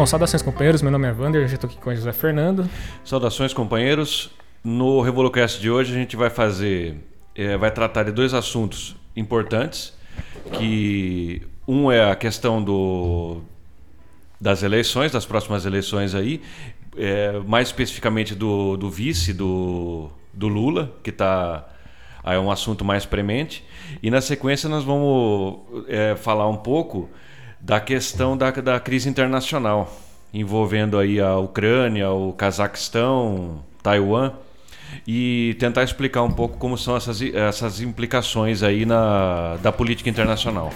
Bom, saudações companheiros, meu nome é Wander, hoje estou aqui com o José Fernando. Saudações companheiros. No Revolucast de hoje a gente vai fazer, é, vai tratar de dois assuntos importantes, que um é a questão do, das eleições, das próximas eleições aí, é, mais especificamente do, do vice do, do Lula, que está é um assunto mais premente. E na sequência nós vamos é, falar um pouco da questão da, da crise internacional, envolvendo aí a Ucrânia, o Cazaquistão, Taiwan, e tentar explicar um pouco como são essas, essas implicações aí na, da política internacional.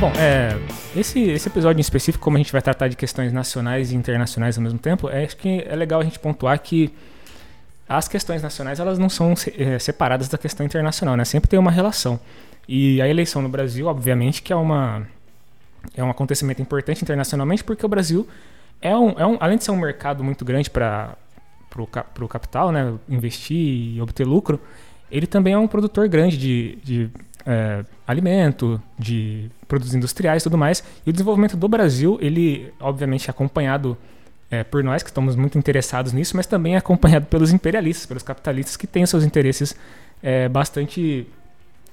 Bom, é, esse, esse episódio em específico, como a gente vai tratar de questões nacionais e internacionais ao mesmo tempo, é, acho que é legal a gente pontuar que as questões nacionais elas não são é, separadas da questão internacional, né? Sempre tem uma relação. E a eleição no Brasil, obviamente, que é uma é um acontecimento importante internacionalmente, porque o Brasil é um, é um além de ser um mercado muito grande para o capital, né, investir e obter lucro, ele também é um produtor grande de, de é, alimento, de produtos industriais e tudo mais. E o desenvolvimento do Brasil, ele obviamente é acompanhado é, por nós que estamos muito interessados nisso, mas também é acompanhado pelos imperialistas, pelos capitalistas que têm seus interesses é, bastante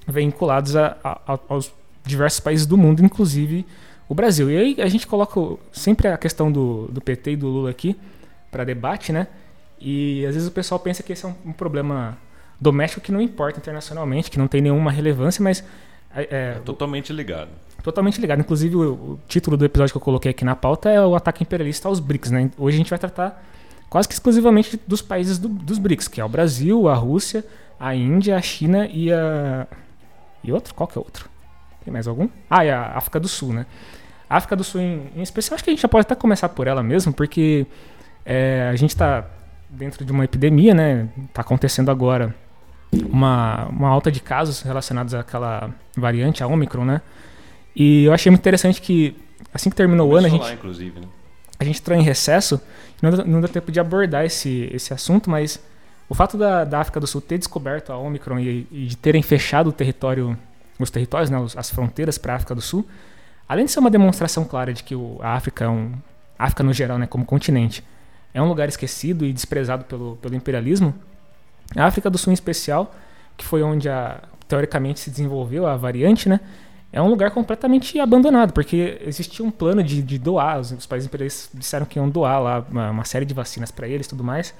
vinculados a, a, aos diversos países do mundo, inclusive o Brasil. E aí a gente coloca sempre a questão do, do PT e do Lula aqui para debate, né? E às vezes o pessoal pensa que esse é um, um, problema doméstico que não importa internacionalmente, que não tem nenhuma relevância, mas. É, é, é totalmente ligado totalmente ligado. Inclusive, o, o, título do episódio que eu coloquei aqui na pauta é o ataque imperialista aos BRICS. Né? Hoje a gente vai tratar quase que exclusivamente dos países do, dos BRICS, que é o Brasil, a Rússia, a Índia, a China e a. E outro? Qual que é outro? Tem mais algum? Ah, é a África do Sul, né? A África do Sul, em, em especial, acho que a gente já pode até começar por ela mesmo, porque é, a gente está dentro de uma epidemia, né? Está acontecendo agora uma, uma alta de casos relacionados àquela variante, a Omicron, né? E eu achei muito interessante que, assim que terminou Começou o ano, a gente, inclusive, né? a gente entrou em recesso, não, não deu tempo de abordar esse, esse assunto, mas o fato da, da África do Sul ter descoberto a Omicron e, e de terem fechado o território, os territórios, né, as fronteiras para a África do Sul, além de ser uma demonstração clara de que o, a África é um, a África no geral, né, como continente, é um lugar esquecido e desprezado pelo, pelo imperialismo, a África do Sul em especial, que foi onde a, teoricamente se desenvolveu a variante, né, é um lugar completamente abandonado, porque existia um plano de, de doar, os, países imperialistas disseram que iam doar lá uma, uma série de vacinas para eles e tudo mais,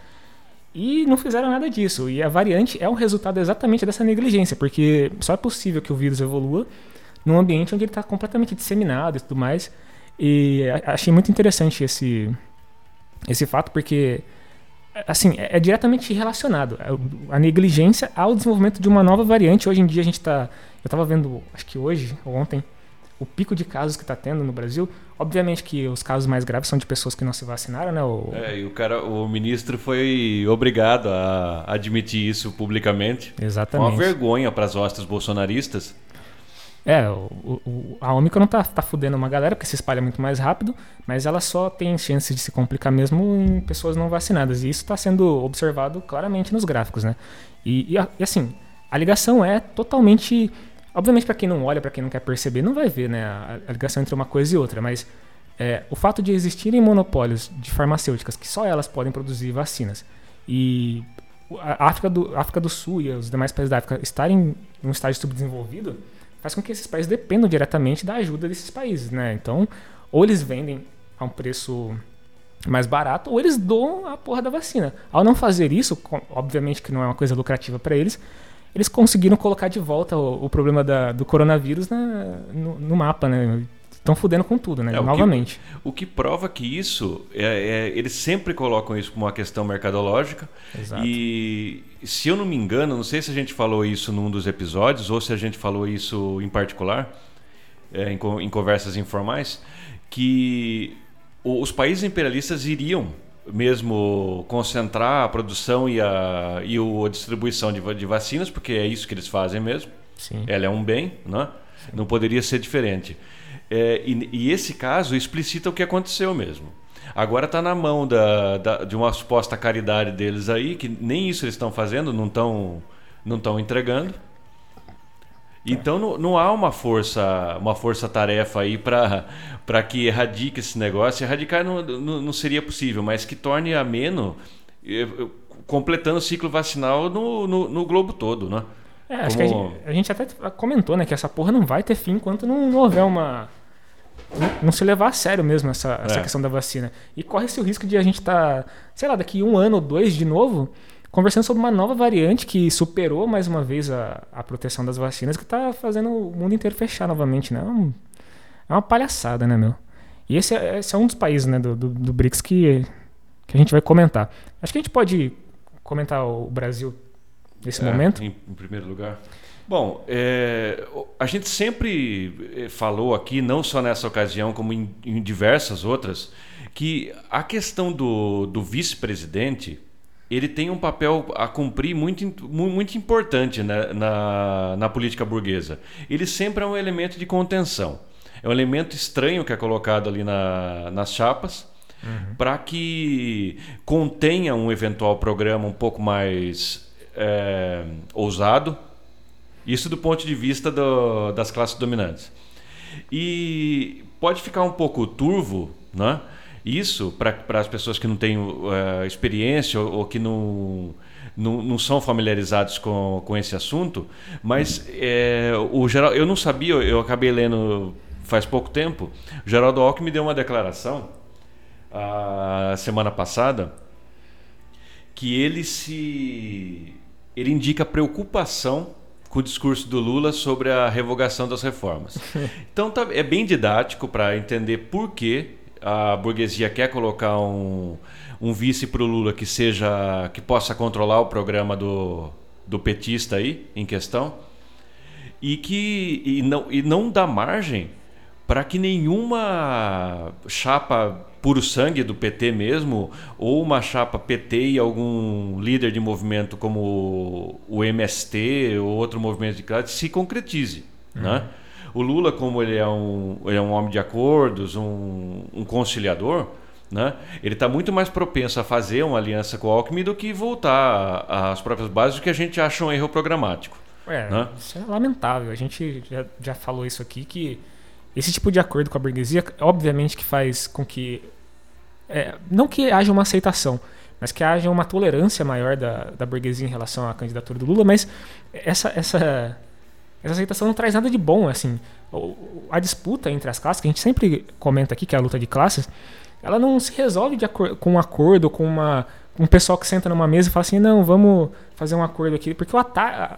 e não fizeram nada disso. E a variante é o resultado exatamente dessa negligência, porque só é possível que o vírus evolua num ambiente onde ele está completamente disseminado e tudo mais. E achei muito interessante esse, esse fato, porque assim, é, é diretamente relacionado a, a negligência ao desenvolvimento de uma nova variante. Hoje em dia a gente está eu estava vendo, acho que hoje ou ontem, o pico de casos que está tendo no Brasil. Obviamente que os casos mais graves são de pessoas que não se vacinaram, né? O... É, e o cara, o ministro foi obrigado a admitir isso publicamente. Exatamente. Uma vergonha para as hostes bolsonaristas. É, o, o, a Omicron tá, tá fudendo uma galera porque se espalha muito mais rápido, mas ela só tem chance de se complicar mesmo em pessoas não vacinadas. E isso está sendo observado claramente nos gráficos, né? E, e, e assim, a ligação é totalmente Obviamente, para quem não olha, para quem não quer perceber, não vai ver né, a, a ligação entre uma coisa e outra, mas é, o fato de existirem monopólios de farmacêuticas que só elas podem produzir vacinas e a África do, a África do Sul e os demais países da África estarem em um estágio subdesenvolvido faz com que esses países dependam diretamente da ajuda desses países, né? Então, ou eles vendem a um preço mais barato, ou eles doam a porra da vacina. Ao não fazer isso, obviamente que não é uma coisa lucrativa para eles, eles conseguiram colocar de volta o, o problema da, do coronavírus na, no, no, mapa, né? Estão fudendo com tudo, né? É, Novamente. O que, o que, prova que isso, é, é, eles sempre colocam isso como uma questão mercadológica. Exato. E se eu não me engano, não sei se a gente falou isso num dos episódios ou se a gente falou isso em particular, é, em, em conversas informais, que os países imperialistas iriam mesmo concentrar a produção e a, e a distribuição de, de vacinas, porque é isso que eles fazem mesmo. Sim. Ela é um bem, né? não poderia ser diferente. É, e, e, esse caso explicita o que aconteceu mesmo. Agora está na mão da, da, de uma suposta caridade deles aí, que nem isso eles estão fazendo, não estão não estão entregando. Então não, não há uma força uma força tarefa aí para que erradique esse negócio. Erradicar não, não, não seria possível, mas que torne ameno, eh, completando o ciclo vacinal no, no, no globo todo, né? É, acho Como... que a gente, a gente, até comentou, né, que essa porra não vai ter fim enquanto não, não houver uma não se levar a sério mesmo essa, essa é. questão da vacina. E corre-se o risco de a gente estar, tá, sei lá, daqui um ano ou dois de novo, conversando sobre uma nova variante que superou mais uma vez a, a proteção das vacinas, que está fazendo o mundo inteiro fechar novamente, né? É, um, é uma palhaçada, né, meu? E esse é, esse é um dos países né, do, do, do, BRICS que, que a gente vai comentar. Acho que a gente pode comentar o Brasil nesse é, momento. Em, em primeiro lugar. Bom, é, a gente sempre é, falou aqui, não só nessa ocasião, como em, em diversas outras, que a questão do, do vice-presidente ele tem um papel a cumprir muito, muito importante na, na, na, política burguesa. Ele sempre é um elemento de contenção. É um elemento estranho que é colocado ali na, nas chapas uhum. para que contenha um eventual programa um pouco mais é, ousado. Isso do ponto de vista do, das classes dominantes. E pode ficar um pouco turvo, né? Isso, para as pessoas que não têm uh, experiência ou, ou que não, não, não, são familiarizados com, com esse assunto, mas é, o geral, eu não sabia, eu acabei lendo faz pouco tempo, o Geraldo Alckmin deu uma declaração a semana passada que ele se ele indica preocupação com o discurso do Lula sobre a revogação das reformas. Então tá, é bem didático para entender por que a burguesia quer colocar um, um vice para o Lula que seja que possa controlar o programa do, do petista aí em questão e que e não, e não dá margem para que nenhuma chapa puro sangue do PT mesmo ou uma chapa PT e algum líder de movimento como o MST ou outro movimento de classe se concretize, uhum. né? O Lula, como ele é um, ele é um homem de acordos, um, um conciliador, né? ele está muito mais propenso a fazer uma aliança com o Alckmin do que voltar às próprias bases, o que a gente acha um erro programático. É, né? isso é lamentável. A gente já, já falou isso aqui, que esse tipo de acordo com a burguesia, obviamente que faz com que... É, não que haja uma aceitação, mas que haja uma tolerância maior da, da burguesia em relação à candidatura do Lula, mas essa, essa essa aceitação não traz nada de bom, assim. A disputa entre as classes, que a gente sempre comenta aqui, que é a luta de classes, ela não se resolve com um acordo, com uma, um pessoal que senta numa mesa e fala assim, não, vamos fazer um acordo aqui, porque o,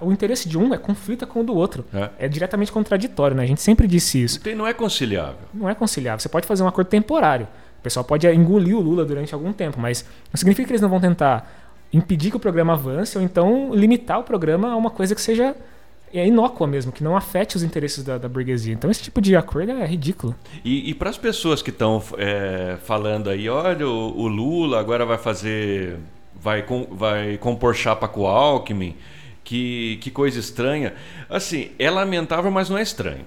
o interesse de um é conflita com o do outro. É. é. diretamente contraditório, né? A gente sempre disse isso. Então, não é conciliável. Não é conciliável. Você pode fazer um acordo temporário. O pessoal pode engolir o Lula durante algum tempo, mas não significa que eles não vão tentar impedir que o programa avance ou então limitar o programa a uma coisa que seja é inócua mesmo, que não afete os interesses da, da burguesia. Então esse tipo de acordo é ridículo. E, e para as pessoas que estão é, falando aí, olha, o, o, Lula agora vai fazer. Vai, com, vai compor chapa com o Alckmin, que, que coisa estranha. Assim, é lamentável, mas não é estranho.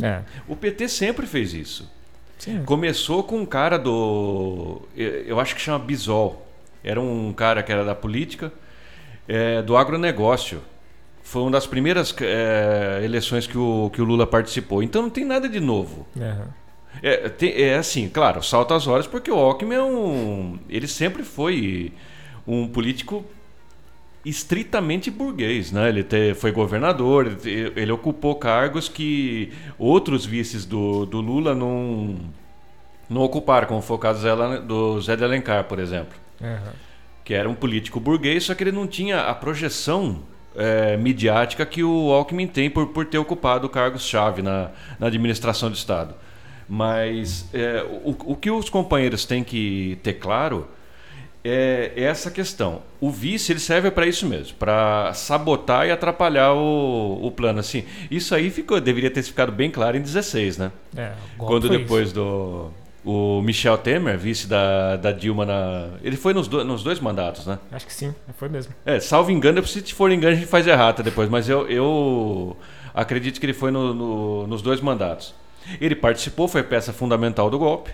É. O PT sempre fez isso. Sim. Começou com um cara do. Eu acho que chama Bisol. Era um cara que era da política, é, do agronegócio foi uma das primeiras é, eleições que o, que o Lula participou. Então não tem nada de novo. Uhum. É, tem, é assim, claro, salta as horas porque o Alckmin é um. Ele sempre foi um político estritamente burguês, né? Ele te, foi governador, ele, ele, ocupou cargos que outros vices do, do Lula não, não ocuparam, como foi o caso do Zé de Alencar, por exemplo. Uhum. Que era um político burguês, só que ele não tinha a projeção é, midiática que o Alckmin tem por, por ter ocupado cargos-chave na, na administração do Estado. Mas é, o, o que os companheiros têm que ter claro é, essa questão. O vice ele serve para isso mesmo, para sabotar e atrapalhar o, o plano. Assim, isso aí ficou, deveria ter ficado bem claro em 16, né? É, Quando depois isso. do o Michel Temer, vice da, da Dilma na. Ele foi nos, do, nos dois mandatos, né? Acho que sim, foi mesmo. É, salvo engano, se for engano, a gente faz errata depois, mas eu, eu acredito que ele foi no, no, nos dois mandatos. Ele participou, foi peça fundamental do golpe.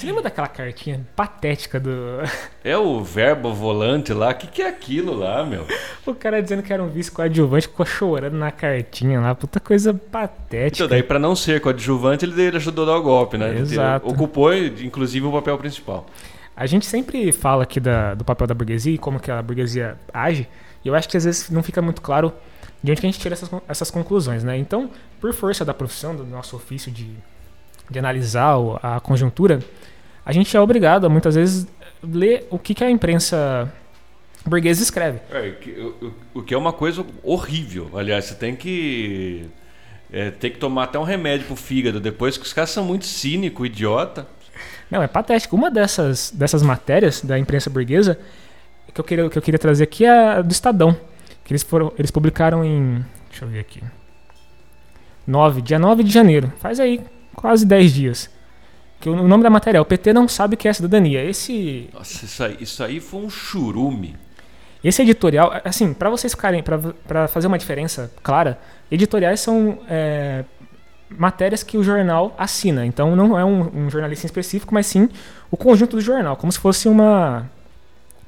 Você lembra daquela cartinha patética do. É o verbo volante lá. O que, que é aquilo lá, meu? o cara dizendo que era um vice coadjuvante ficou chorando na cartinha lá. Puta coisa patética. Então, daí, pra não ser coadjuvante, ele, ele ajudou a dar o golpe, né? Exato. Ele ocupou, inclusive, o papel principal. A gente sempre fala aqui da, do papel da burguesia e como que a burguesia age. E eu acho que às vezes não fica muito claro de onde que a gente tira essas, essas conclusões, né? Então, por força da profissão, do nosso ofício de, de analisar a conjuntura a gente é obrigado a muitas vezes ler o que, que a imprensa burguesa escreve. É, o, que é uma coisa horrível. Aliás, você tem que é, tem que tomar até um remédio pro fígado depois, que os caras são muito cínico, idiota. Não, é patético. Uma dessas, dessas matérias da imprensa burguesa que eu queria, que eu queria trazer aqui é a do Estadão. Que eles, foram, eles publicaram em. Deixa eu ver aqui. 9, dia 9 de janeiro. Faz aí quase 10 dias. Que o nome da matéria é O PT não sabe o que é cidadania. Esse. Nossa, isso aí, isso aí foi um churume. Esse editorial, assim, para vocês ficarem, para fazer uma diferença clara, editoriais são é, matérias que o jornal assina. Então não é um, um, jornalista específico, mas sim o conjunto do jornal, como se fosse uma,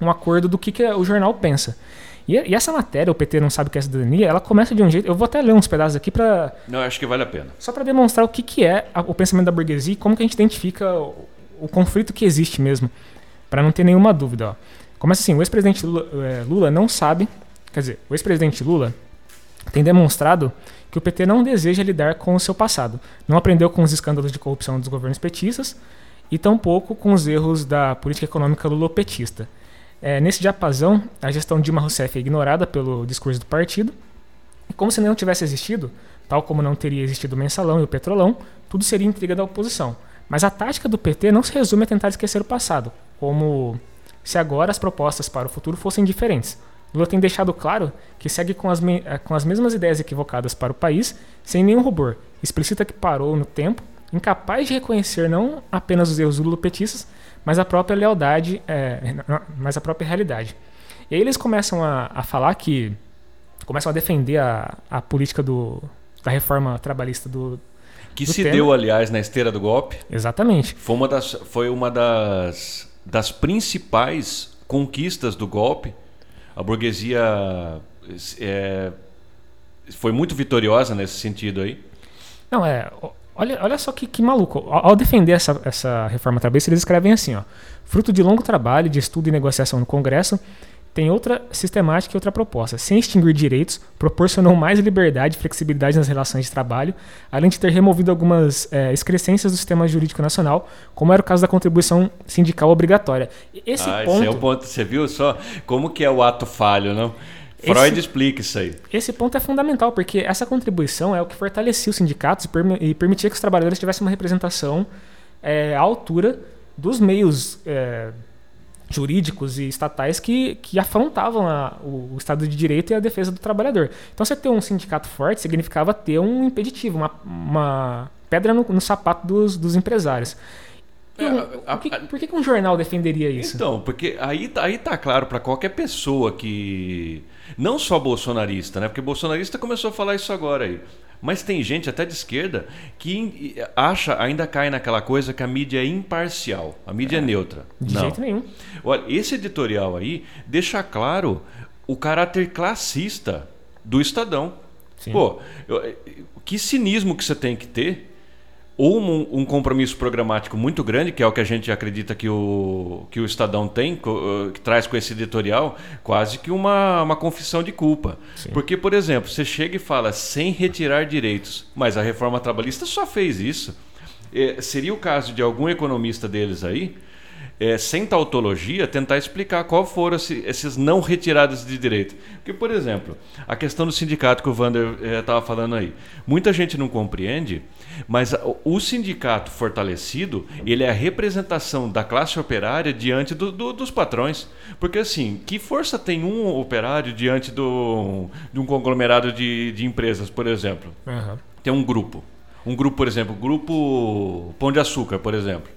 um acordo do que, que o jornal pensa. E, e, essa matéria, o PT não sabe o que é cidadania, ela começa de um jeito. Eu vou até ler uns pedaços aqui para. Não, acho que vale a pena. Só para demonstrar o que, que é a, o pensamento da burguesia e como que a gente identifica o, o conflito que existe mesmo. Para não ter nenhuma dúvida. Ó. Começa assim: o ex-presidente Lula, é, Lula não sabe. Quer dizer, o ex-presidente Lula tem demonstrado que o PT não deseja lidar com o seu passado. Não aprendeu com os escândalos de corrupção dos governos petistas e tampouco com os erros da política econômica lulopetista. É, nesse diapasão, a gestão de Dilma Rousseff é ignorada pelo discurso do partido. E como se não tivesse existido, tal como não teria existido o mensalão e o petrolão, tudo seria intriga da oposição. Mas a tática do PT não se resume a tentar esquecer o passado, como se agora as propostas para o futuro fossem diferentes. Lula tem deixado claro que segue com as, eh, com as mesmas ideias equivocadas para o país, sem nenhum rubor. Explicita que parou no tempo, incapaz de reconhecer não apenas os erros lulopetistas, mas a própria lealdade, é, mas a própria realidade. E aí eles começam a, a falar que começam a defender a, a política do, da reforma trabalhista do que do se tema. deu, aliás, na esteira do golpe. Exatamente. Foi uma das, foi uma das, das principais conquistas do golpe. A burguesia é, foi muito vitoriosa nesse sentido aí. Não, é. Olha, olha só que, que maluco. Ao, defender essa, essa reforma trabalhista, eles escrevem assim: ó, fruto de longo trabalho, de estudo e negociação no Congresso, tem outra sistemática e outra proposta. Sem extinguir direitos, proporcionou mais liberdade e flexibilidade nas relações de trabalho, além de ter removido algumas é, excrescências do sistema jurídico nacional, como era o caso da contribuição sindical obrigatória. Esse ah, ponto... Esse é o ponto. Você viu só como que é o ato falho, não? Freud esse, explica isso aí. Esse ponto é fundamental, porque essa contribuição é o que fortalecia os sindicatos e permitia que os trabalhadores tivessem uma representação é, à altura dos meios é, jurídicos e estatais que, que afrontavam a, o, o, Estado de Direito e a defesa do trabalhador. Então, você ter um sindicato forte significava ter um impeditivo, uma, uma pedra no, no sapato dos, dos empresários. É, a, que, por que, um jornal defenderia isso? Então, porque aí, aí tá claro para qualquer pessoa que não só bolsonarista, né? Porque bolsonarista começou a falar isso agora aí. Mas tem gente até de esquerda que acha, ainda cai naquela coisa que a mídia é imparcial, a mídia é, é neutra. De Não. jeito nenhum. Olha, esse editorial aí deixa claro o caráter classista do Estadão. Sim. Pô, eu, que cinismo que você tem que ter ou um, um, compromisso programático muito grande, que é o que a gente acredita que o, que o Estadão tem, que, uh, que traz com esse editorial, quase que uma, uma confissão de culpa. Sim. Porque, por exemplo, você chega e fala sem retirar direitos, mas a reforma trabalhista só fez isso. É, seria o caso de algum economista deles aí é, sem tautologia, tentar explicar qual foram esses não retirados de direito. Porque, por exemplo, a questão do sindicato que o Wander estava é, falando aí. Muita gente não compreende, mas o sindicato fortalecido, ele é a representação da classe operária diante do, do, dos patrões. Porque, assim, que força tem um operário diante do, de um conglomerado de, de empresas, por exemplo? Uhum. Tem um grupo. Um grupo, por exemplo, grupo Pão de Açúcar, por exemplo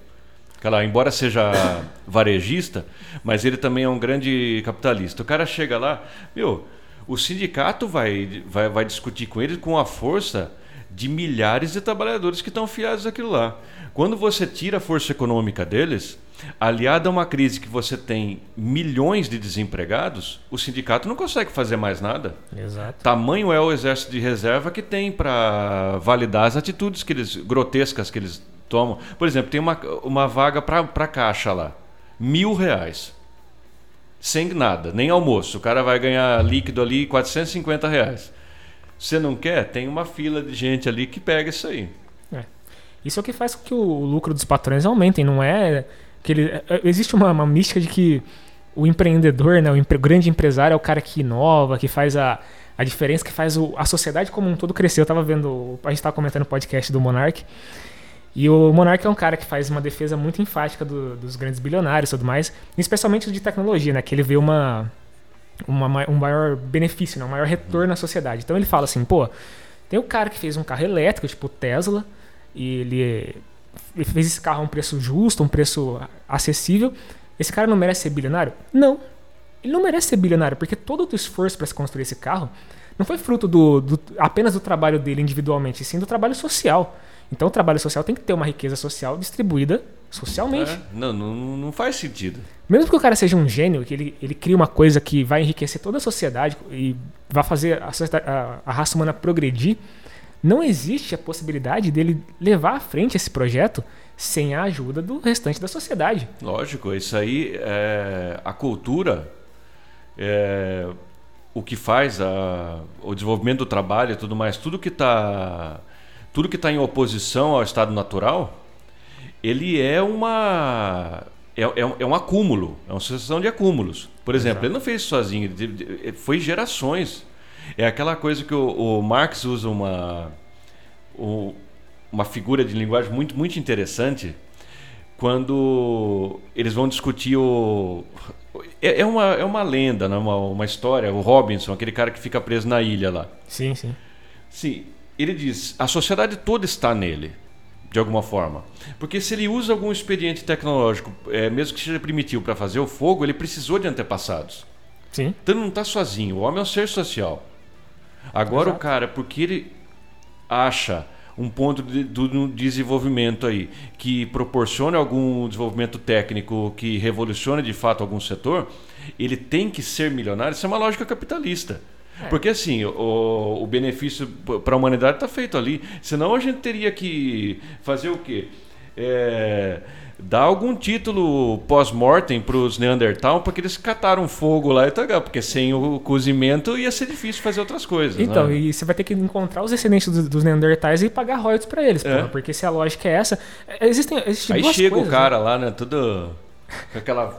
Aquela, embora seja varejista, mas ele também é um grande capitalista. O cara chega lá, meu, o sindicato vai, vai, vai discutir com ele com a força de milhares de trabalhadores que estão filiados àquilo lá. Quando você tira a força econômica deles, aliada a uma crise que você tem milhões de desempregados, o sindicato não consegue fazer mais nada. Exato. Tamanho é o exército de reserva que tem para validar as atitudes que eles, grotescas que eles tomam. Por exemplo, tem uma, uma vaga para caixa lá. Mil reais. Sem nada, nem almoço. O cara vai ganhar líquido ali 450 reais. Você não quer? Tem uma fila de gente ali que pega isso aí. É. Isso é o que faz com que o lucro dos patrões aumentem, não é que ele, é, é, existe uma, uma mística de que o empreendedor, né, o empre, grande empresário é o cara que inova, que faz a, a diferença, que faz o, a sociedade como um todo crescer. Eu estava vendo, a gente estava comentando o podcast do Monark, e o Monark é um cara que faz uma defesa muito enfática do, dos grandes bilionários e tudo mais, especialmente de tecnologia, né, que ele vê uma, uma, um maior benefício, né, um maior retorno à sociedade. Então ele fala assim, pô, tem o cara que fez um carro elétrico, tipo Tesla, e ele ele fez esse carro a um preço justo, um preço acessível. Esse cara não merece ser bilionário? Não. Ele não merece ser bilionário, porque todo o esforço para se construir esse carro não foi fruto do, do, apenas do trabalho dele individualmente, sim do trabalho social. Então o trabalho social tem que ter uma riqueza social distribuída socialmente. É, não, não, não faz sentido. Mesmo que o cara seja um gênio, que ele, ele crie uma coisa que vai enriquecer toda a sociedade e vai fazer a, a, a raça humana progredir, não existe a possibilidade dele levar à frente esse projeto sem a ajuda do restante da sociedade. Lógico, isso aí é a cultura, é, o que faz a, o desenvolvimento do trabalho e tudo mais, tudo que está tudo que está em oposição ao estado natural, ele é uma é, é, um, é um acúmulo, é uma sucessão de acúmulos. Por exemplo, Exato. ele não fez isso sozinho, foi gerações. É aquela coisa que o, o Marx usa uma, o, uma figura de linguagem muito, muito interessante quando eles vão discutir o. É, é, uma, é uma lenda, né? uma, uma história. O Robinson, aquele cara que fica preso na ilha lá. Sim, sim. Sim. Ele diz: a sociedade toda está nele, de alguma forma. Porque se ele usa algum expediente tecnológico, é, mesmo que seja primitivo, para fazer o fogo, ele precisou de antepassados. Sim. Então ele não está sozinho. O homem é um ser social. Agora Exato. o cara, porque ele acha um ponto de, do desenvolvimento aí que proporcione algum desenvolvimento técnico que revolucione de fato algum setor, ele tem que ser milionário. Isso é uma lógica capitalista. É. Porque assim, o, o benefício para a humanidade está feito ali. Senão a gente teria que fazer o quê? É, dá algum título pós-mortem para os Neandertal, porque eles cataram fogo lá e tá porque sem o cozimento ia ser difícil fazer outras coisas. Então, né? e você vai ter que encontrar os descendentes dos, dos Neandertais e pagar royalties para eles, é. porra, porque se a lógica é essa, existem, existem Aí chega coisas, o cara né? lá, né, tudo com aquela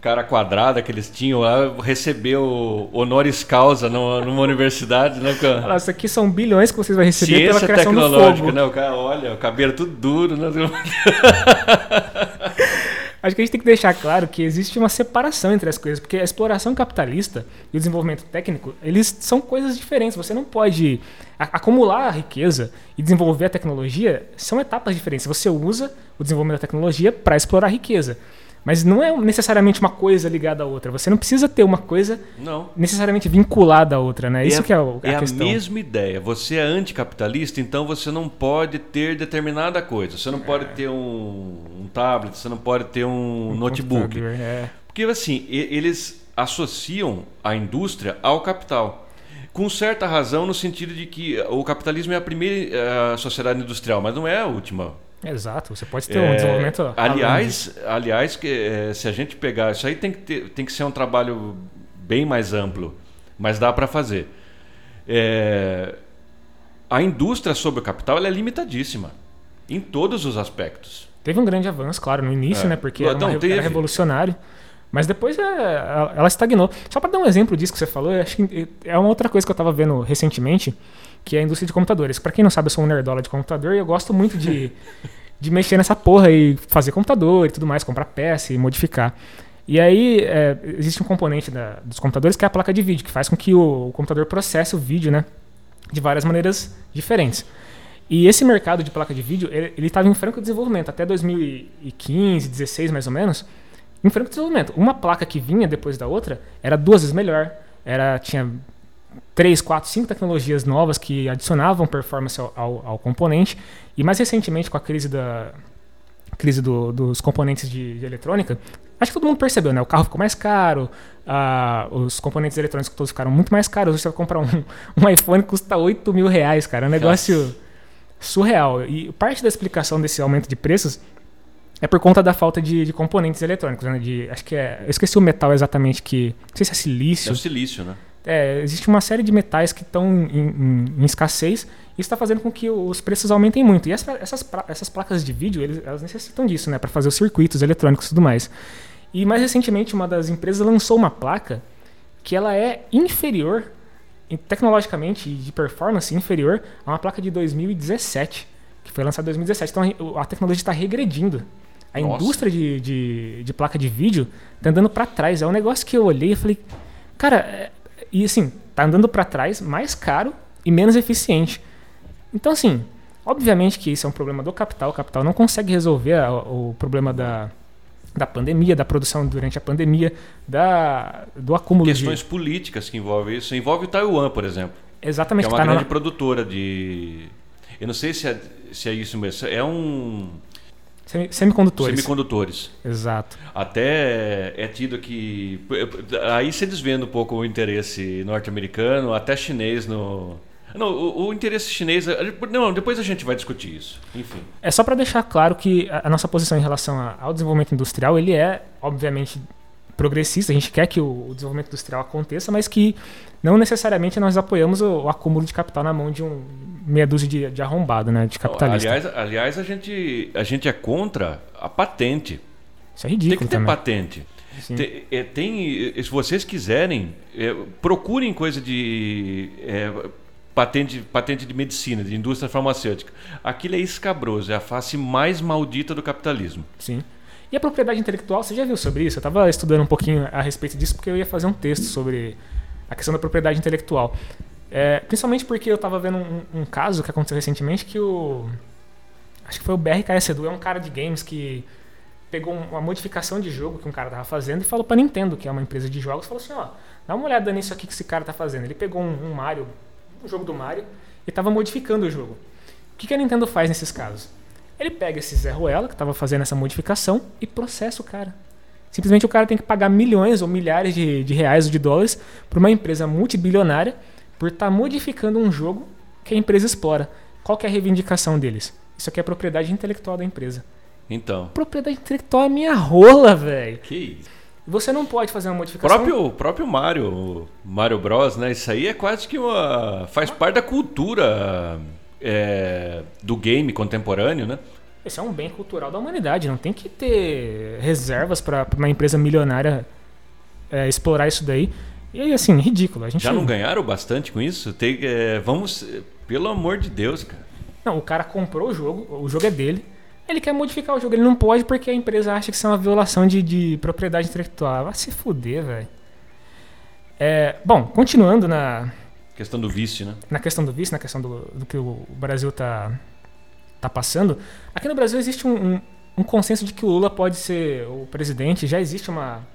cara quadrada que eles tinham lá, recebeu honoris causa numa, numa universidade, né? Olha, isso aqui são bilhões que vocês vão receber Ciência pela criação tecnológica, do fogo. né? O cara, olha, o cabelo tudo duro, né? Acho que a gente tem que deixar claro que existe uma separação entre as coisas, porque a exploração capitalista e o desenvolvimento técnico, eles são coisas diferentes. Você não pode acumular a riqueza e desenvolver a tecnologia, são etapas diferentes. Você usa o desenvolvimento da tecnologia para explorar a riqueza. Mas não é necessariamente uma coisa ligada à outra. Você não precisa ter uma coisa não. necessariamente vinculada à outra, né? É Isso que é, a, é a questão. É a mesma ideia. Você é anticapitalista, então você não pode ter determinada coisa. Você não é. pode ter um, um, tablet, você não pode ter um, um notebook. É. Porque assim, eles associam a indústria ao capital com certa razão no sentido de que o capitalismo é a primeira a sociedade industrial, mas não é a última. Exato, você pode ter é, um desenvolvimento. Aliás, aliás que, é, se a gente pegar isso aí tem que, ter, tem que ser um trabalho bem mais amplo, mas dá para fazer. É, a indústria sobre o capital é limitadíssima em todos os aspectos. Teve um grande avanço, claro, no início, é. né? Porque Não, era, uma, era revolucionário. Mas depois é, ela estagnou. Só para dar um exemplo disso que você falou, acho que é uma outra coisa que eu estava vendo recentemente que é a indústria de computadores. Para quem não sabe, eu sou um nerdola de computador e eu gosto muito de, de mexer nessa porra e fazer computador e tudo mais, comprar peça e modificar. E aí é, existe um componente da, dos computadores que é a placa de vídeo, que faz com que o, o computador processe o vídeo né, de várias maneiras diferentes. E esse mercado de placa de vídeo, ele estava em franco desenvolvimento até 2015, 16 mais ou menos, em franco desenvolvimento. Uma placa que vinha depois da outra era duas vezes melhor, era tinha três, quatro, cinco tecnologias novas que adicionavam performance ao, ao, ao componente. E mais recentemente, com a crise, da, crise do, dos componentes de, de, eletrônica, acho que todo mundo percebeu, né? O carro ficou mais caro, os componentes eletrônicos todos ficaram muito mais caros. Hoje você vai comprar um, um iPhone que custa 8 mil reais, cara. É um negócio Nossa. surreal. E parte da explicação desse aumento de preços é por conta da falta de, de componentes eletrônicos, né? De, acho que é. Eu esqueci o metal exatamente que. Não sei se é silício. É o silício, né? É, existe uma série de metais que estão em, em, em, escassez e está fazendo com que os preços aumentem muito. E essa, essas, essas placas de vídeo, eles, elas necessitam disso, né? Para fazer os circuitos eletrônicos e tudo mais. E mais recentemente, uma das empresas lançou uma placa que ela é inferior, tecnologicamente e de performance inferior, a uma placa de 2017, que foi lançada em 2017. Então a tecnologia está regredindo. A Nossa. indústria de, de, de, placa de vídeo está andando para trás. É um negócio que eu olhei e falei, cara, é, e assim, tá andando para trás, mais caro e menos eficiente. Então, assim, obviamente que isso é um problema do capital. O capital não consegue resolver a, o problema da, da pandemia, da produção durante a pandemia, da, do acúmulo Questões de... políticas que envolvem isso. Envolve o Taiwan, por exemplo. Exatamente. Que é uma tá grande na... produtora de... Eu não sei se é, se é isso mesmo. É um Semicondutores. Semicondutores. Exato. Até é tido que. Aí você desvenda um pouco o interesse norte-americano, até chinês no. Não, o, o, interesse chinês. Não, depois a gente vai discutir isso. Enfim. É só para deixar claro que a, nossa posição em relação ao desenvolvimento industrial, ele é, obviamente, progressista. A gente quer que o, o desenvolvimento industrial aconteça, mas que não necessariamente nós apoiamos o, o acúmulo de capital na mão de um meia dúzia de, de arrombado, né? De capitalista. Aliás, aliás a, gente, a gente é contra a patente. Isso é ridículo. Tem que ter também. patente. Tem, é, tem, se vocês quiserem, é, procurem coisa de é, patente, patente de medicina, de indústria farmacêutica. Aquilo é escabroso, é a face mais maldita do capitalismo. Sim. E a propriedade intelectual, você já viu sobre isso? Eu estava estudando um pouquinho a respeito disso porque eu ia fazer um texto sobre a questão da propriedade intelectual. É, principalmente porque eu estava vendo um, um, caso que aconteceu recentemente que o. Acho que foi o BRKS Edu, é um cara de games que pegou uma modificação de jogo que um cara estava fazendo e falou para Nintendo, que é uma empresa de jogos, falou assim: ó, dá uma olhada nisso aqui que esse cara está fazendo. Ele pegou um, um Mario, um jogo do Mario, e estava modificando o jogo. O que, que a Nintendo faz nesses casos? Ele pega esse Zé Ruela, que estava fazendo essa modificação, e processa o cara. Simplesmente o cara tem que pagar milhões ou milhares de, de reais ou de dólares para uma empresa multibilionária por estar tá modificando um jogo que a empresa explora. Qual que é a reivindicação deles? Isso aqui é propriedade intelectual da empresa. Então. Propriedade intelectual é minha rola, velho. Que isso? Você não pode fazer uma modificação. O próprio, próprio Mario, Mario Bros, né? Isso aí é quase que uma. faz parte da cultura é, do game contemporâneo, né? Esse é um bem cultural da humanidade. Não tem que ter reservas para uma empresa milionária é, explorar isso daí. E aí, assim, ridículo. A gente... Já não ganharam bastante com isso? Tem, é, vamos. Pelo amor de Deus, cara. Não, o cara comprou o jogo, o jogo é dele. Ele quer modificar o jogo, ele não pode porque a empresa acha que isso é uma violação de, de propriedade intelectual. Vai se fuder, velho. É, bom, continuando na. Questão do vício, né? Na questão do vício, na questão do, do que o Brasil tá, tá passando. Aqui no Brasil existe um, um, um consenso de que o Lula pode ser o presidente, já existe uma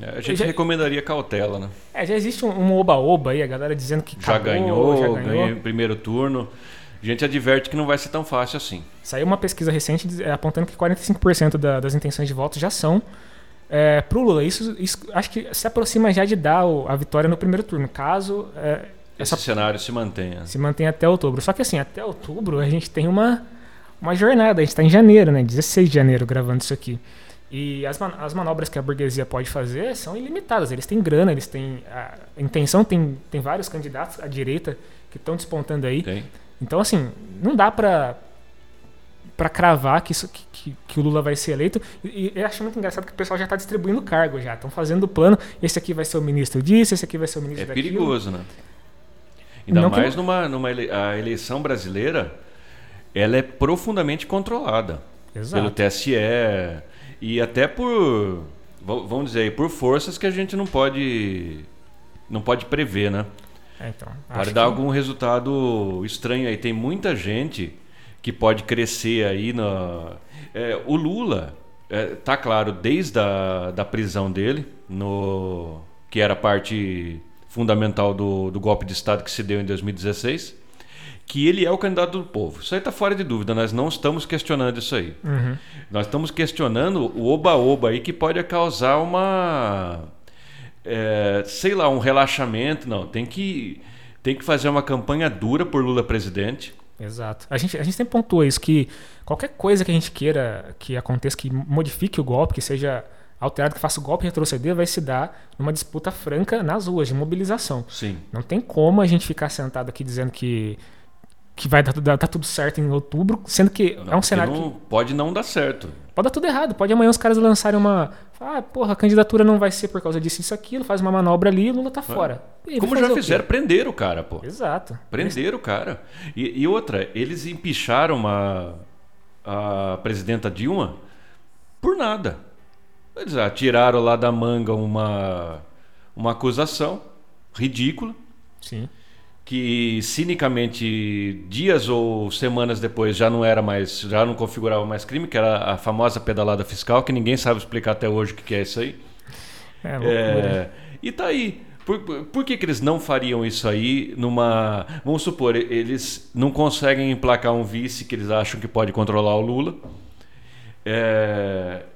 é, a gente já, recomendaria cautela, né? É, já existe um oba-oba aí, a galera dizendo que já acabou, ganhou, já ganhou, ganhou primeiro turno. A gente adverte que não vai ser tão fácil assim. Saiu uma pesquisa recente apontando que 45% da, das intenções de voto já são é, pro Lula. Isso, isso, acho que se aproxima já de dar a vitória no primeiro turno, caso é, esse cenário se mantenha. Se mantenha até outubro. Só que assim, até outubro a gente tem uma, uma jornada. A gente está em janeiro, né? 16 de janeiro gravando isso aqui. E as, man as manobras que a burguesia pode fazer são ilimitadas. Eles têm grana, eles têm. A intenção tem, tem vários candidatos à direita que estão despontando aí. Tem. Então, assim, não dá para para cravar que, isso, que, que, o Lula vai ser eleito. E, e eu acho muito engraçado que o pessoal já está distribuindo cargo já. Estão fazendo o plano. Esse aqui vai ser o ministro disso, esse aqui vai ser o ministro é daquilo. É perigoso, né? Ainda não mais que... numa, numa ele... a eleição brasileira, ela é profundamente controlada Exato. pelo TSE e até por vamos dizer aí, por forças que a gente não pode não pode prever, né? É, então, pode dar que... algum resultado estranho aí. Tem muita gente que pode crescer aí na é, o Lula é, tá claro desde a da prisão dele no que era parte fundamental do, do golpe de Estado que se deu em 2016, que ele é o candidato do povo. Isso aí está fora de dúvida, nós não estamos questionando isso aí. Uhum. Nós estamos questionando o oba-oba aí que pode causar uma. É, sei lá, um relaxamento. Não, tem que, tem que fazer uma campanha dura por Lula presidente. Exato. A gente, a gente sempre pontua isso, que qualquer coisa que a gente queira que aconteça, que modifique o golpe, que seja alterado, que faça o golpe retroceder, vai se dar numa disputa franca nas ruas, de mobilização. Sim. Não tem como a gente ficar sentado aqui dizendo que, que vai dar, dar, dar tudo certo em outubro, sendo que Não, é um cenário não- que Pode não dar certo. pode dar tudo errado. Pode amanhã os caras lançarem uma. Ah, porra, a candidatura não vai ser por causa disso, isso, aquilo, faz uma manobra ali e o Lula tá fora. E vai Como já fizeram, prenderam o cara, pô. Exato. Prenderam o cara. E, e outra, eles empicharam uma, a presidenta Dilma por nada. Eles tiraram lá da manga uma, uma acusação ridícula, Sim. Que cinicamente dias ou semanas depois já não era mais, já não configurava mais crime, que era a famosa pedalada fiscal, que ninguém sabe explicar até hoje o que é isso aí. É, loucura. É, e tá aí. Por, por que, que eles não fariam isso aí numa. Vamos supor, eles não conseguem emplacar um vice que eles acham que pode controlar o Lula. É,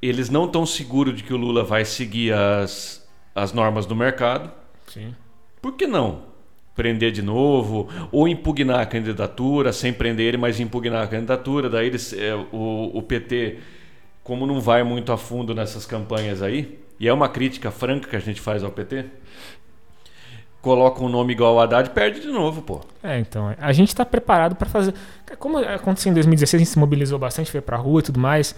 eles não estão seguros de que o Lula vai seguir as, as normas do mercado. Sim. Por que não? Prender de novo, ou impugnar a candidatura, sem prender ele, mas impugnar a candidatura. Daí eles, é, o, o PT, como não vai muito a fundo nessas campanhas aí, e é uma crítica franca que a gente faz ao PT, coloca um nome igual ao Haddad perde de novo, pô. É, então, a gente está preparado para fazer. Como aconteceu em 2016, a gente se mobilizou bastante, foi para rua e tudo mais,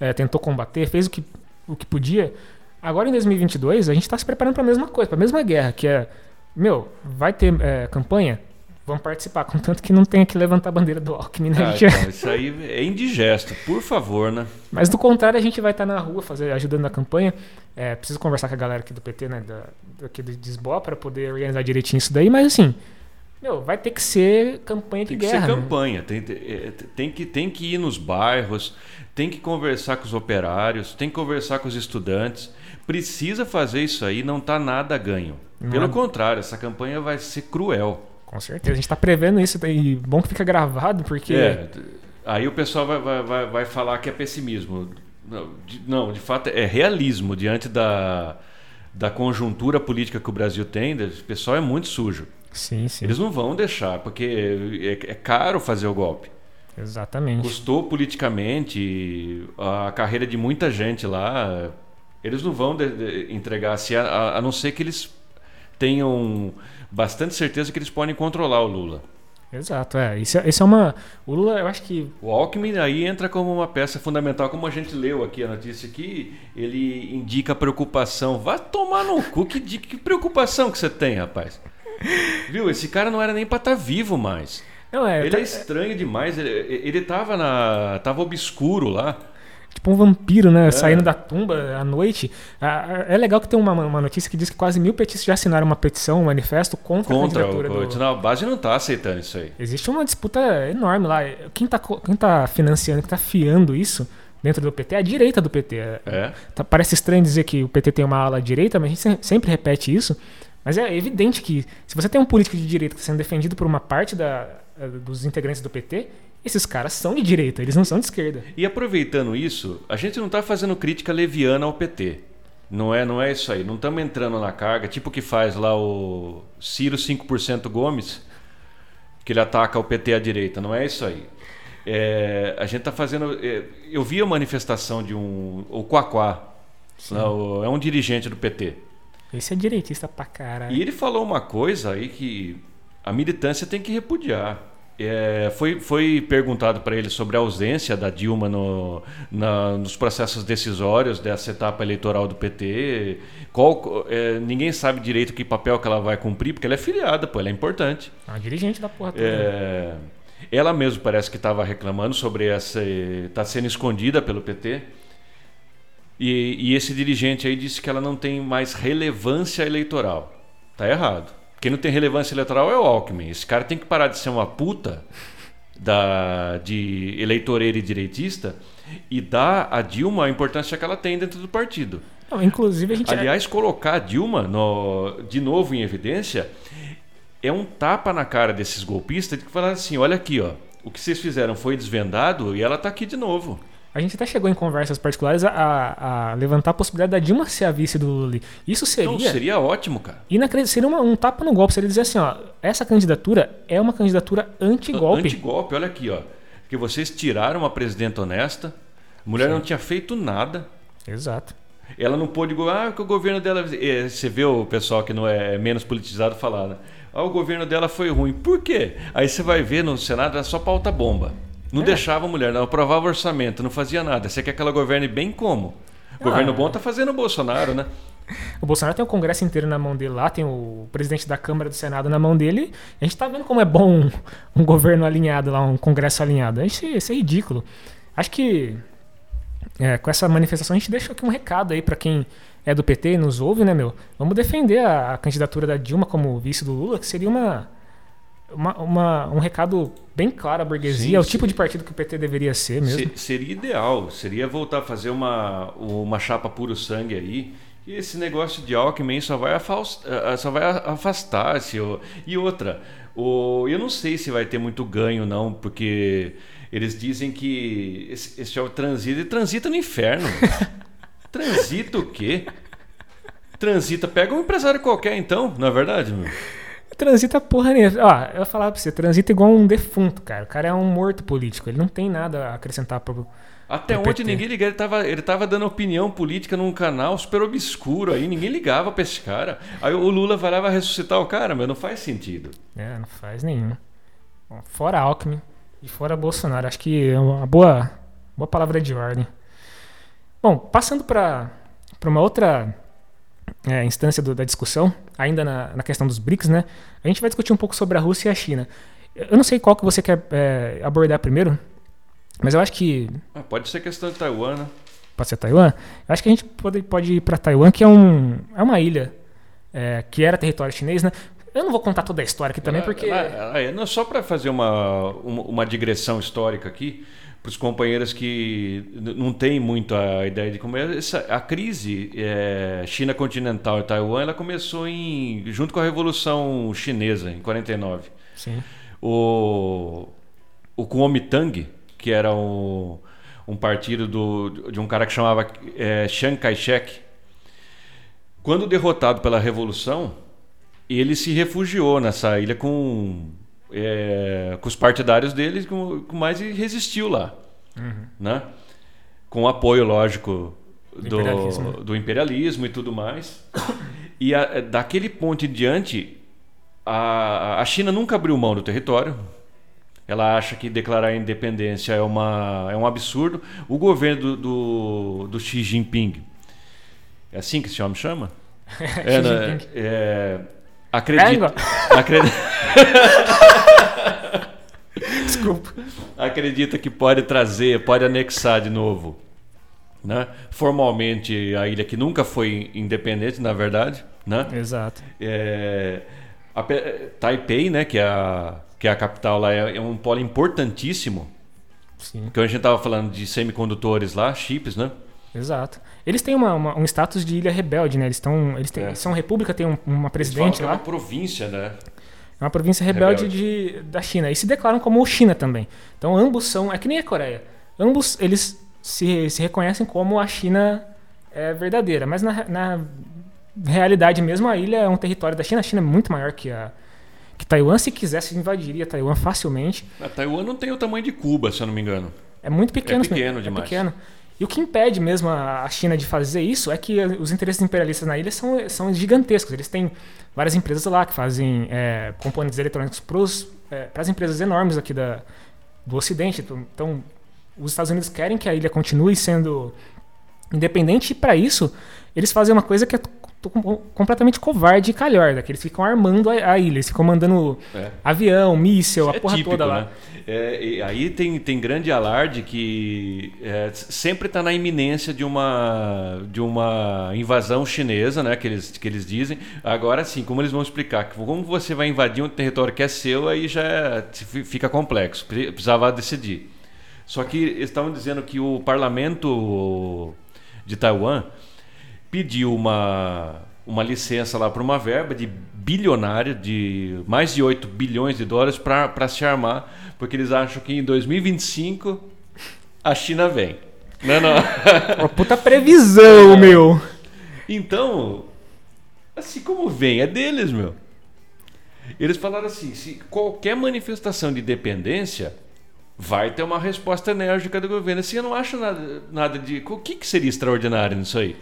é, tentou combater, fez o que, o que podia. Agora em 2022, a gente está se preparando para a mesma coisa, para a mesma guerra, que é, meu, vai ter é, campanha, vamos participar, contanto que não tenha que levantar a bandeira do Alckmin, né? Ah, gente- então, isso aí é indigesto, por favor, né? Mas do contrário, a gente vai estar na rua fazer, ajudando na campanha. É, preciso conversar com a galera aqui do PT, né? Da, daqui do Desbó, para poder organizar direitinho isso daí. Mas assim, meu, vai ter que ser campanha de Tem que guerra. ser né? campanha, tem, é, tem, que, tem que ir nos bairros, tem que conversar com os operários, tem que conversar com os estudantes. Precisa fazer isso aí, não está nada a ganho. Pelo Nada. contrário, essa campanha vai ser cruel. Com certeza. A gente tá prevendo isso daí. Bom que fica gravado, porque. É, aí o pessoal vai, vai, vai, vai falar que é pessimismo. Não de, não, de fato é realismo diante da, da conjuntura política que o Brasil tem. O pessoal é muito sujo. Sim, sim. Eles não vão deixar, porque é, é caro fazer o golpe. Exatamente. Custou politicamente a carreira de muita gente lá. Eles não vão de- de- entregar assim, a, a não ser que eles tenham bastante certeza que eles podem controlar o Lula. Exato, é. Isso, é- isso é uma. O Lula, eu acho que. O Alckmin aí entra como uma peça fundamental, como a gente leu aqui a notícia aqui, ele indica preocupação. Vá tomar no cu, que, que preocupação que você tem, rapaz? Viu? Esse cara não era nem pra estar vivo mais. Não, é. Ele tá- é estranho demais, ele, ele tava na. tava obscuro lá. Tipo um vampiro, né? É. Saindo da tumba à noite. É legal que tem uma, uma notícia que diz que quase mil petistas já assinaram uma petição, um manifesto contra, Contra a o. candidatura do. Não, a base não tá aceitando isso aí. Existe uma disputa enorme lá. Quem tá, co- quem tá financiando, quem tá fiando isso dentro do PT é a direita do PT. É- É. tá- parece estranho dizer que o PT tem uma ala direita, mas a gente se- sempre repete isso. Mas é evidente que se você tem um político de direita está sendo defendido por uma parte da- dos integrantes do PT, esses caras são de direita, eles não são de esquerda. E aproveitando isso, a gente não está fazendo crítica leviana ao PT. Não é, não é isso aí. Não estamos entrando na carga, tipo o que faz lá o Ciro 5% Gomes, que ele ataca o PT à direita. Não é isso aí. É, a gente está fazendo. é, eu vi a manifestação de um. O Quaquá. lá, o- é um dirigente do PT. Esse é direitista pra caralho. E ele falou uma coisa aí que a militância tem que repudiar. É, foi, foi perguntado para ele sobre a ausência da Dilma no, na- nos processos decisórios dessa etapa eleitoral do PT. Qual, é, ninguém sabe direito que papel que ela vai cumprir, porque ela é filiada, pô, ela é importante. É uma dirigente da porra toda. É, ela mesmo parece que estava reclamando sobre essa. está sendo escondida pelo PT. E, e esse dirigente aí disse que ela não tem mais relevância eleitoral. Tá errado. Quem não tem relevância eleitoral é o Alckmin. Esse cara tem que parar de ser uma puta da, de eleitoreiro e direitista e dar a Dilma a importância que ela tem dentro do partido. Não, inclusive a gente. Aliás, colocar a Dilma no, de novo em evidência é um tapa na cara desses golpistas de que falaram assim: olha aqui, ó, o que vocês fizeram foi desvendado e ela está aqui de novo. A gente até chegou em conversas particulares a, a, levantar a possibilidade da Dilma ser a vice do Lula. Isso seria. Não, seria ótimo, cara. Inacreditável. Seria uma, um tapa no golpe. Seria dizer assim: ó, essa candidatura é uma candidatura anti-golpe. Anti-golpe, olha aqui, ó. Que vocês tiraram uma presidenta honesta, a mulher Sim. não tinha feito nada. Exato. Ela não pôde. Ah, que o governo dela. Eh, você vê o pessoal que não é menos politizado falar, né? Ah, o governo dela foi ruim. Por quê? Aí você vai ver no Senado, era só pauta bomba. Não é. deixava a mulher, não aprovava orçamento, não fazia nada. Você quer que ela governe bem como? O governo ah. bom tá fazendo o Bolsonaro, né? O Bolsonaro tem o Congresso inteiro na mão dele lá, tem o presidente da Câmara do Senado na mão dele. A gente tá vendo como é bom um, um governo alinhado lá, um Congresso alinhado. Isso, isso é ridículo. Acho que é, com essa manifestação a gente deixa aqui um recado aí para quem é do PT e nos ouve, né, meu? Vamos defender a, a candidatura da Dilma como vice do Lula, que seria uma uma, uma, um recado bem claro à burguesia, sim, é o tipo de partido que o PT deveria ser mesmo. seria ideal, seria voltar a fazer uma, uma chapa puro sangue aí. E esse negócio de Alckmin só vai afastar, só vai afastar se e outra, o, eu não sei se vai ter muito ganho não, porque eles dizem que esse, esse transita e transita no inferno. transita o quê? Transita, pega um empresário qualquer então, não é verdade, meu? Transita porra nenhuma. Ó, eu falar pra você, transita igual um defunto, cara. O cara é um morto político, ele não tem nada a acrescentar pro. Até pro ontem PT. ninguém ligava, ele tava, ele tava dando opinião política num canal super obscuro aí, ninguém ligava pra esse cara. Aí o Lula vai lá vai ressuscitar o cara, mas não faz sentido. É, não faz nenhum. Fora Alckmin e fora Bolsonaro, acho que é uma boa, boa palavra de ordem. Bom, passando para uma outra é, instância do, da discussão, ainda na, na, questão dos BRICS, né? A gente vai discutir um pouco sobre a Rússia e a China. Eu não sei qual que você quer é, abordar primeiro, mas eu acho que. Ah, pode ser questão de Taiwan, né? Pode ser Taiwan? Eu acho que a gente pode, pode ir para Taiwan, que é, um, é uma ilha é, que era território chinês, né? Eu não vou contar toda a história aqui também, porque. Ela, ela, ela, não, só para fazer uma, uma, uma digressão histórica aqui para os companheiros que não têm muito a ideia de como é essa, a crise é, China continental e Taiwan ela começou em junto com a revolução chinesa em 49 Sim. o o Kuomintang que era um, um partido do, de um cara que chamava é, Chiang Kai-shek quando derrotado pela revolução ele se refugiou nessa ilha com é, com os partidários deles, com, com mais e resistiu lá. Uhum. Né? Com apoio, lógico, do imperialismo, do imperialismo e tudo mais. E a, daquele ponto em diante, a, a China nunca abriu mão do território. Ela acha que declarar a independência é, uma, é um absurdo. O governo do, do, do Xi Jinping, é assim que esse homem chama? é, né, é, acredita. acredita Desculpa. Acredita que pode trazer, pode anexar de novo, né? Formalmente a ilha que nunca foi independente, na verdade, né? Exato. É, a, Taipei, né? Que é a que é a capital lá é, é um polo importantíssimo. Sim. Que a gente estava falando de semicondutores lá, chips, né? Exato. Eles têm uma, uma, um status de ilha rebelde, né? Eles, estão, eles têm, é. são república, tem um, uma presidente lá. É uma província, né? É uma província rebelde, rebelde. De, da China. E se declaram como China também. Então ambos são. É que nem a Coreia. Ambos eles se, se reconhecem como a China é verdadeira. Mas na, na realidade mesmo, a ilha é um território da China. A China é muito maior que a. Que Taiwan, se quisesse, invadiria Taiwan facilmente. A Taiwan não tem o tamanho de Cuba, se eu não me engano. É muito pequeno. É pequeno é demais. pequeno. E o que impede mesmo a China de fazer isso é que os interesses imperialistas na ilha são, são gigantescos. Eles têm várias empresas lá que fazem é, componentes eletrônicos para é, as empresas enormes aqui da, do Ocidente. Então, os Estados Unidos querem que a ilha continue sendo independente e, para isso, eles fazem uma coisa que é completamente covarde e calhorda, que eles ficam armando a, a ilha, eles ficam mandando é. avião, míssil, Isso a é porra típico, toda lá. Né? É, aí tem, tem grande alarde que é, sempre está na iminência de uma, de uma invasão chinesa, né, que eles, que eles dizem. Agora sim, como eles vão explicar? Como você vai invadir um território que é seu, aí já é, fica complexo, precisava decidir. Só que eles estavam dizendo que o parlamento de Taiwan pediu uma, uma licença lá para uma verba de bilionária, de mais de 8 bilhões de dólares para se armar, porque eles acham que em 2025 a China vem. Não, não. Uma puta previsão, meu. Então, assim como vem, é deles, meu. Eles falaram assim: se qualquer manifestação de dependência vai ter uma resposta enérgica do governo. Assim, eu não acho nada, nada de. O que, que seria extraordinário nisso aí?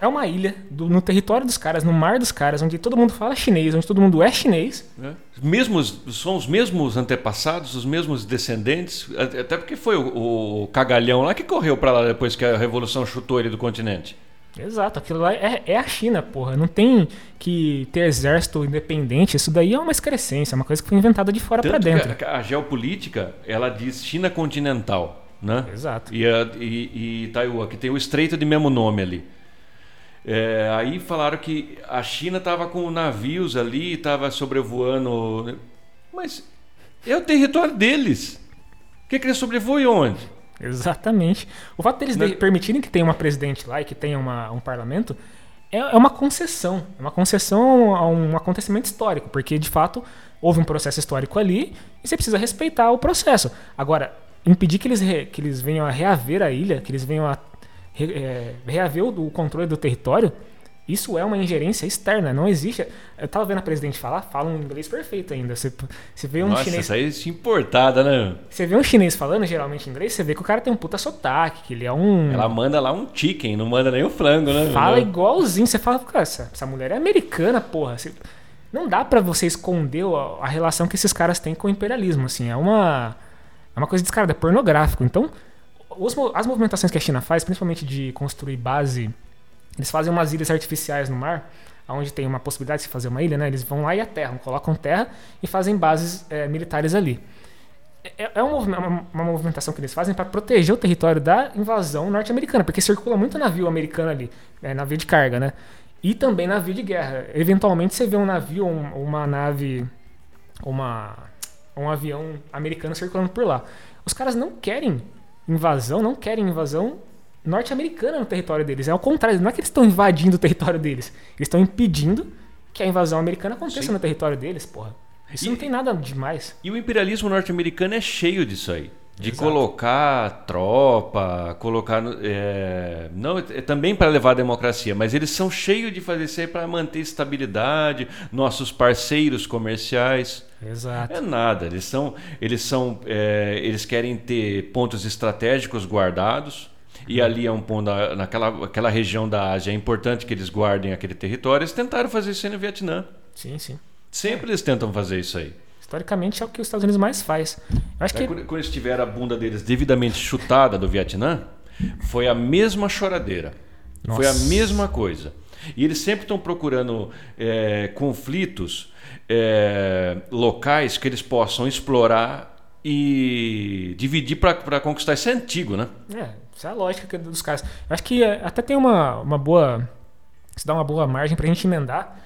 É uma ilha do, no território dos caras, no mar dos caras, onde todo mundo fala chinês, onde todo mundo é chinês. É. Mesmos, são os mesmos antepassados, os mesmos descendentes. Até porque foi o, o cagalhão lá que correu para lá depois que a revolução chutou ele do continente. Exato, aquilo lá é, é, a China, porra. Não tem que ter exército independente. Isso daí é uma excrescência, é uma coisa que foi inventada de fora para dentro. A, a, geopolítica, ela diz China continental, né? Exato. E, a, e, e Taiwan, que tem o estreito de mesmo nome ali. É, aí falaram que a China estava com navios ali, estava sobrevoando. Mas é o território deles. O que, que eles sobrevoam onde? Exatamente. O fato deles de permitirem que tenha uma presidente lá e que tenha uma, um parlamento é, é uma concessão. É uma concessão a um acontecimento histórico, porque de fato houve um processo histórico ali e você precisa respeitar o processo. Agora, impedir que eles, re, que eles venham a reaver a ilha, que eles venham a re, é, reaver o, o controle do território, isso é uma ingerência externa, não existe. Eu tava vendo a presidente falar, fala um inglês perfeito ainda. Você, você vê um Nossa, chinês. Isso aí é importada, né? Você vê um chinês falando geralmente inglês, você vê que o cara tem um puta sotaque, que ele é um. Ela manda lá um chicken, não manda nem o frango, né? Fala igualzinho. Você fala, cara, essa, essa mulher é americana, porra. Você, não dá para você esconder a, a, relação que esses caras têm com o imperialismo, assim. É uma, é uma coisa descarada, é pornográfico. Então, as movimentações que a China faz, principalmente de construir base eles fazem umas ilhas artificiais no mar, onde tem uma possibilidade de se fazer uma ilha, né? Eles vão lá e aterram, colocam terra e fazem bases é, militares ali. É, é uma, uma, uma, movimentação que eles fazem para proteger o território da invasão norte-americana, porque circula muito navio americano ali, é, navio de carga, né? E também navio de guerra. Eventualmente você vê um navio um, uma nave, uma, um avião americano circulando por lá. Os caras não querem invasão, não querem invasão norte-americana no território deles. É o contrário, não é que eles estão invadindo o território deles. Eles estão impedindo que a invasão americana aconteça Sim. no território deles, porra. Isso e, não tem nada demais. E o imperialismo norte-americano é cheio disso aí. De Exato. colocar tropa, colocar. É, não, é também para levar a democracia, mas eles são cheios de fazer isso aí para manter estabilidade, nossos parceiros comerciais. Exato. É nada. Eles são. Eles são. É, eles querem ter pontos estratégicos guardados e ali é um ponto, naquela aquela região da Ásia, é importante que eles guardem aquele território. Eles tentaram fazer isso aí no Vietnã. Sim, sim. Sempre é. eles tentam fazer isso aí. Historicamente é o que os Estados Unidos mais faz. Eu acho é, que... Quando eles tiveram a bunda deles devidamente chutada do Vietnã, foi a mesma choradeira. Nossa. Foi a mesma coisa. E eles sempre estão procurando é, conflitos é, locais que eles possam explorar e dividir para conquistar. Isso é antigo, né? É, essa é a lógica dos caras. Eu acho que é, até tem uma, uma boa. Se dá uma boa margem para a gente emendar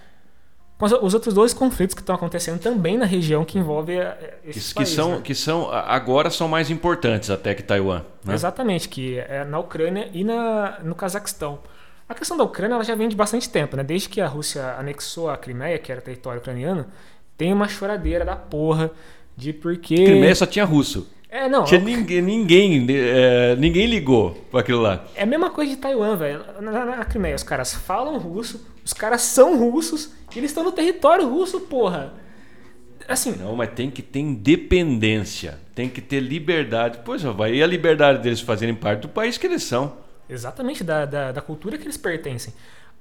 com os outros dois conflitos que estão acontecendo também na região que envolve é, esses que países, são né? que são agora são mais importantes até que Taiwan né? exatamente que é na Ucrânia e na, no Cazaquistão a questão da Ucrânia ela já vem de bastante tempo né desde que a Rússia anexou a Crimeia que era território ucraniano tem uma choradeira da porra de porque. Crimeia só tinha russo. É, não. Tinha ninguém, ninguém, é, ninguém ligou para aquilo lá. É a mesma coisa de Taiwan, velho. Na, na, Crimeia, os caras falam russo, os caras são russos e eles estão no território russo, porra. Assim. Não, mas tem que ter independência, tem que ter liberdade. Pois vai, e a liberdade deles fazerem parte do país que eles são. Exatamente, da, da, da cultura que eles pertencem.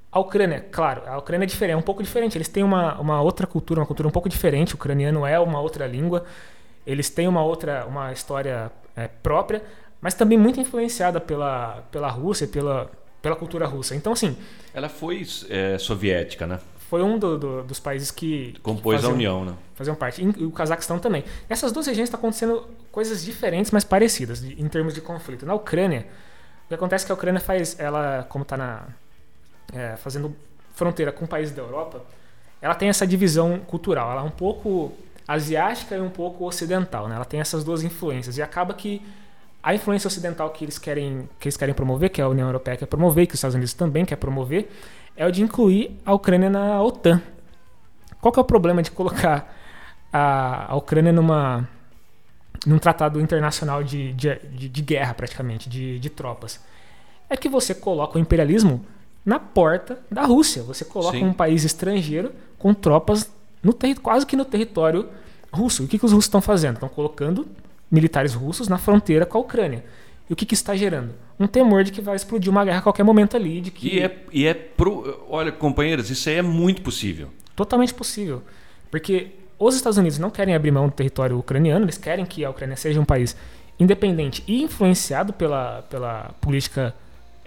A Ucrânia, claro, a Ucrânia é diferente, é um pouco diferente. Eles têm uma, uma outra cultura, uma cultura um pouco diferente. O ucraniano é uma outra língua. Eles têm uma outra, uma história é, própria, mas também muito influenciada pela, pela Rússia, pela, pela cultura russa. Então, assim. Ela foi é, soviética, né? Foi um do, do, dos países que. Compôs que faziam, a União, né? Faziam parte. E o Cazaquistão também. Nessas duas regiões está acontecendo coisas diferentes, mas parecidas, em termos de conflito. Na Ucrânia, o que acontece é que a Ucrânia faz. Ela, como está na é, fazendo fronteira com países da Europa, ela tem essa divisão cultural. Ela é um pouco asiática e um pouco ocidental. Né? Ela tem essas duas influências. E acaba que a influência ocidental que eles querem que eles querem promover, que a União Europeia quer promover, que os Estados Unidos também quer promover, é o de incluir a Ucrânia na OTAN. Qual que é o problema de colocar a, a Ucrânia numa num tratado internacional de, de, de, de guerra, praticamente, de, de tropas? É que você coloca o imperialismo na porta da Rússia. Você coloca Sim. um país estrangeiro com tropas no quase que no território russo. E o que, que os russos estão fazendo? Estão colocando militares russos na fronteira com a Ucrânia. E o que, que está gerando? Um temor de que vai explodir uma guerra a qualquer momento ali. De que... E é, e é pro... Olha, companheiros, isso aí é muito possível. Totalmente possível. Porque os Estados Unidos não querem abrir mão do território ucraniano, eles querem que a Ucrânia seja um país independente e influenciado pela, pela política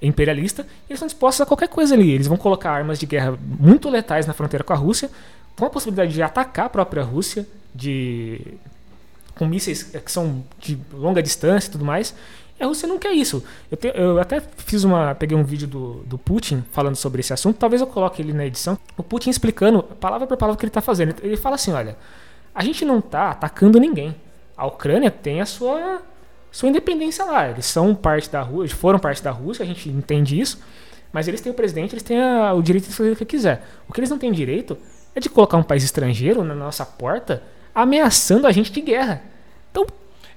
imperialista, e eles estão dispostos a qualquer coisa ali. Eles vão colocar armas de guerra muito letais na fronteira com a Rússia, com a possibilidade de atacar a própria Rússia, de com mísseis que são de longa distância e tudo mais. E a Rússia não quer isso. Eu, te, eu até fiz uma. Peguei um vídeo do, do Putin falando sobre esse assunto, talvez eu coloque ele na edição. O Putin explicando palavra por palavra o que ele está fazendo. Ele fala assim: olha, a gente não está atacando ninguém. A Ucrânia tem a sua, sua independência lá. Eles são parte da Rússia, foram parte da Rússia, a gente entende isso. Mas eles têm o presidente, eles têm a, o direito de fazer o que quiser. O que eles não têm direito é de colocar um país estrangeiro na nossa porta ameaçando a gente de guerra. Então.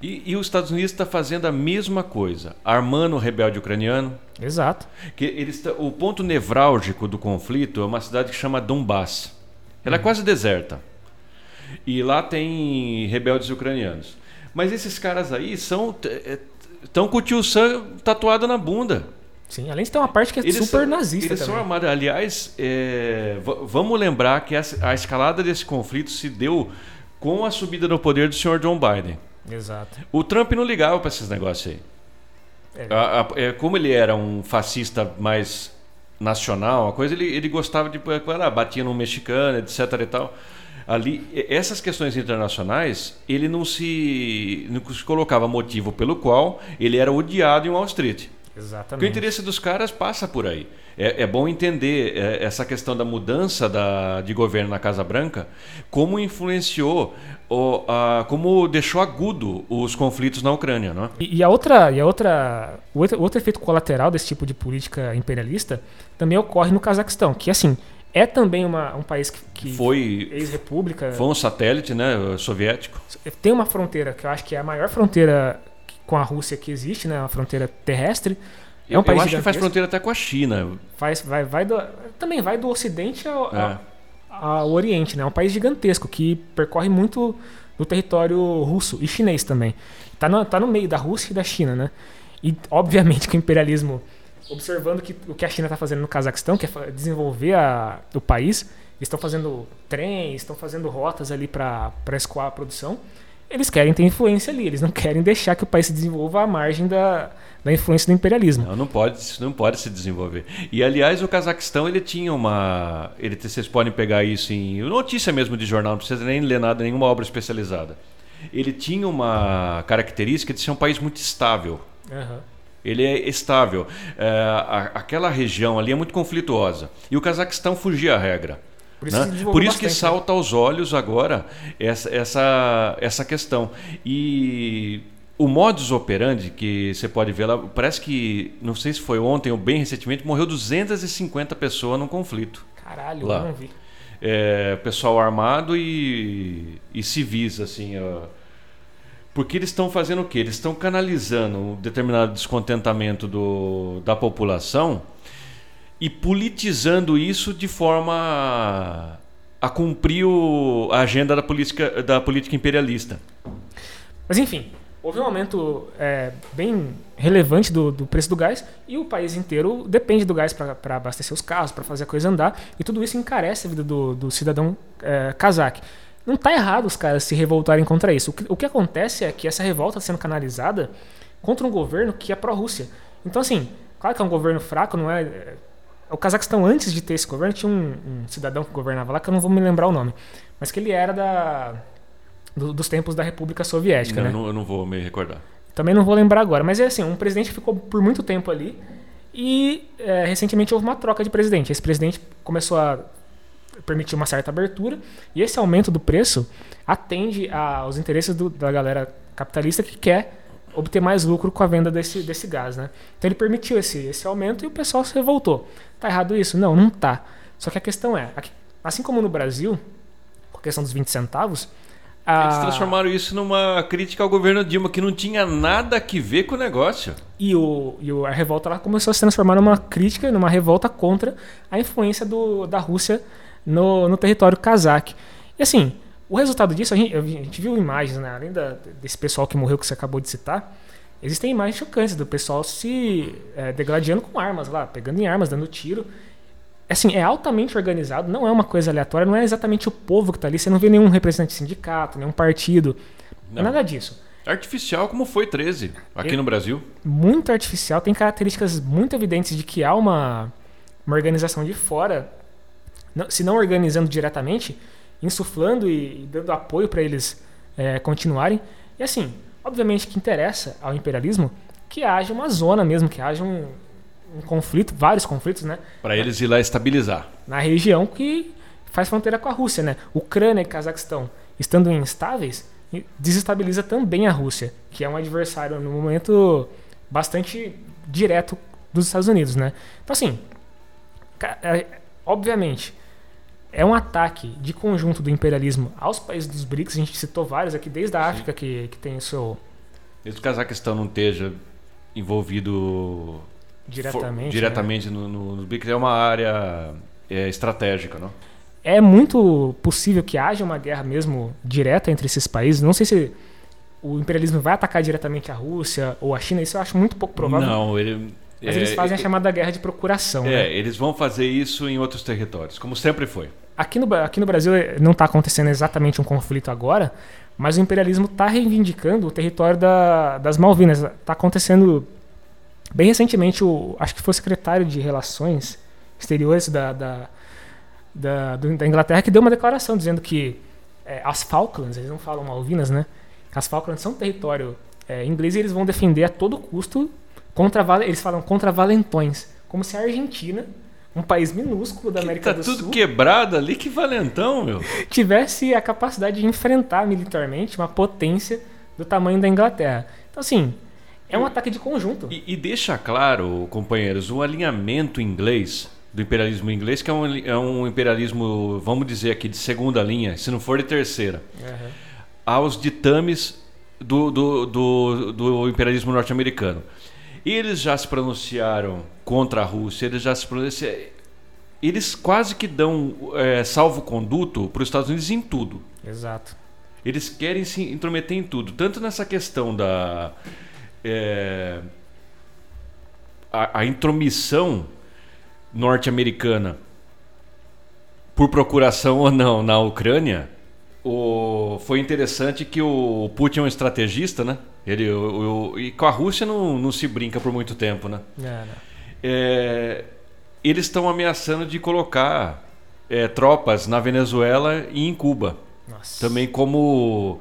E, e os Estados Unidos está fazendo a mesma coisa, armando o rebelde ucraniano. Exato. Que eles tá, o ponto nevrálgico do conflito é uma cidade que chama Donbass. Ela é uhum. quase deserta. E lá tem rebeldes ucranianos. Mas esses caras aí são estão é, com o tio Sam tatuado na bunda. Sim, além de ter uma parte que é eles super são, nazista eles também. são armados. Aliás, é, vamos lembrar que a, a escalada desse conflito se deu com a subida no poder do senhor John Biden. Exato. O Trump não ligava para esses negócios aí. É. A, a, é, como ele era um fascista mais nacional, a coisa ele, ele gostava de ah, batia no mexicano, etc e tal. Ali, essas questões internacionais, ele não se, não se colocava motivo pelo qual ele era odiado em Wall Street. Exatamente. Porque o interesse dos caras passa por aí. É, é bom entender é, essa questão da mudança da, de governo na Casa Branca, como influenciou, o, a, como deixou agudo os conflitos na Ucrânia. Não é? e, e, a outra, e a outra, o outro, outro efeito colateral desse tipo de política imperialista também ocorre no Cazaquistão, que assim é também uma, um país que, que foi ex-república. Foi um satélite, né, soviético. Tem uma fronteira que eu acho que é a maior fronteira com a Rússia que existe, né, uma fronteira terrestre. É um eu, país eu acho que faz fronteira até com a China. Faz, vai, vai do, também vai do Ocidente ao, é. ao, Oriente, né? É um país gigantesco que percorre muito do território russo e chinês também. Tá no, tá no meio da Rússia e da China, né? E obviamente que o imperialismo, observando que, o que a China está fazendo no Cazaquistão, que é desenvolver a, o país, estão fazendo trens, estão fazendo rotas ali para escoar a produção eles querem ter influência ali, eles não querem deixar que o país se desenvolva à margem da, da influência do imperialismo. Não, não pode, não pode se desenvolver. E aliás, o Cazaquistão ele tinha uma, ele, vocês podem pegar isso em notícia mesmo de jornal, não precisa nem ler nada, nenhuma obra especializada. Ele tinha uma característica de ser um país muito estável. Uhum. Ele é estável. É, a, aquela região ali é muito conflituosa. E o Cazaquistão fugia à regra. Por isso, né? Por isso que né? salta aos olhos agora essa, essa, essa questão. E o modus operandi que você pode ver lá, parece que, não sei se foi ontem ou bem recentemente, morreu 250 pessoas num conflito. Caralho, lá. eu não vi. É, pessoal armado e, e civis, assim. Ó. Porque eles estão fazendo o quê? Eles estão canalizando um determinado descontentamento do, da população e politizando isso de forma a cumprir o, a agenda da política, da política imperialista. Mas enfim, houve um aumento é, bem relevante do, do, preço do gás e o país inteiro depende do gás para abastecer os carros, para fazer a coisa andar e tudo isso encarece a vida do, do cidadão é. Não está errado os caras se revoltarem contra isso. O que, o que acontece é que essa revolta está sendo canalizada contra um governo que é pró-Rússia. Então, assim, claro que é um governo fraco, não é o Cazaquistão, antes de ter esse governo, tinha um, um, cidadão que governava lá, que eu não vou me lembrar o nome, mas que ele era da, do, dos tempos da República Soviética, não, né? Não, eu não vou me recordar. Também não vou lembrar agora, mas é assim, um presidente que ficou por muito tempo ali e é, recentemente houve uma troca de presidente. Esse presidente começou a permitir uma certa abertura e esse aumento do preço atende aos interesses do, da galera capitalista que quer obter mais lucro com a venda desse, desse gás, né? Então ele permitiu esse, esse aumento e o pessoal se revoltou. Tá errado isso? Não, não tá. Só que a questão é, assim como no Brasil, com a questão dos 20 centavos, eles transformaram isso numa crítica ao governo Dilma, que não tinha nada a ver com o negócio. E, o, e a revolta lá começou a se transformar numa crítica, numa revolta contra a influência do, da Rússia no, no território cazaque. E assim, o resultado disso, a gente, a gente viu imagens, né? além da, desse pessoal que morreu que você acabou de citar, existem imagens chocantes do pessoal se é, degladiando com armas lá, pegando em armas, dando tiro assim, é altamente organizado, não é uma coisa aleatória, não é exatamente o povo que está ali, você não vê nenhum representante de sindicato, nenhum partido, não. é nada disso. Artificial como foi 13 aqui é, no Brasil. Muito artificial, tem características muito evidentes de que há uma, uma organização de fora, não, se não organizando diretamente, insuflando e, e dando apoio para eles é, continuarem. E assim, obviamente que interessa ao imperialismo que haja uma zona mesmo, que haja um, um conflito, vários conflitos, né? Para eles ir lá estabilizar. Na região que faz fronteira com a Rússia, né? Ucrânia e Cazaquistão estando instáveis, desestabiliza também a Rússia, que é um adversário no momento bastante direto dos Estados Unidos, né? Então assim, é, obviamente, é um ataque de conjunto do imperialismo aos países dos BRICS, a gente citou vários aqui, desde a África que, que tem o seu... Desde o Cazaquistão não esteja envolvido diretamente, for, diretamente né? no, no, no BRICS é uma área é, estratégica, não? É muito possível que haja uma guerra mesmo direta entre esses países. Não sei se o imperialismo vai atacar diretamente a Rússia ou a China. Isso eu acho muito pouco provável. Não, ele, mas é, eles fazem a chamada guerra de procuração. É, né? eles vão fazer isso em outros territórios, como sempre foi. Aqui no, aqui no Brasil eh, não está acontecendo exatamente um conflito agora, mas o imperialismo está reivindicando o território da, das Malvinas. Está acontecendo Bem recentemente, o, acho que foi o secretário de Relações Exteriores da, da, da, da Inglaterra que deu uma declaração dizendo que é, as Falklands, eles não falam Malvinas, né? As Falklands são território é, inglês e eles vão defender a todo custo contra eles falam contra valentões, como se a Argentina, um país minúsculo da América que tá do Sul, tudo quebrado ali, que valentão, meu, tivesse a capacidade de enfrentar militarmente uma potência do tamanho da Inglaterra. Então assim, é um ataque de conjunto. E, e deixa claro, companheiros, o alinhamento inglês do imperialismo inglês, que é um, é um imperialismo, vamos dizer aqui, de segunda linha, se não for de terceira, uhum. aos ditames do, do, do, do imperialismo norte-americano. Eles já se pronunciaram contra a Rússia, eles já se pronunciaram. Eles quase que dão é, salvo-conduto para os Estados Unidos em tudo. Exato. Eles querem se intrometer em tudo, tanto nessa questão da é, a, a intromissão norte-americana por procuração ou não na Ucrânia, o, foi interessante que o Putin é um estrategista, né? Ele, o, o, e com a Rússia não, não se brinca por muito tempo, né? É, é, eles estão ameaçando de colocar é, tropas na Venezuela e em Cuba. Nossa. Também como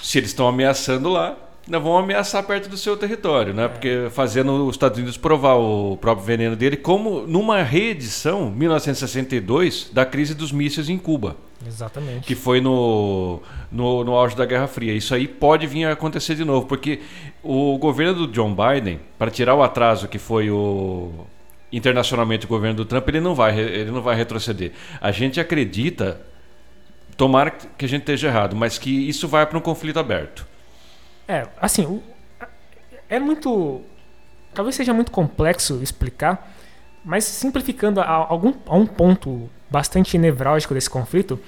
se eles estão ameaçando lá, não vão ameaçar perto do seu território, né? Porque fazendo os Estados Unidos provar o próprio veneno dele, como numa reedição, 1962, da crise dos mísseis em Cuba. Exatamente. Que foi no, no, no auge da Guerra Fria. Isso aí pode vir a acontecer de novo, porque o governo do John Biden, para tirar o atraso que foi o internacionalmente o governo do Trump, ele não vai, ele não vai retroceder. A gente acredita, tomara que a gente esteja errado, mas que isso vai para um conflito aberto. É, assim, é muito. Talvez seja muito complexo explicar, mas simplificando a, algum, a um ponto bastante nevrálgico desse conflito,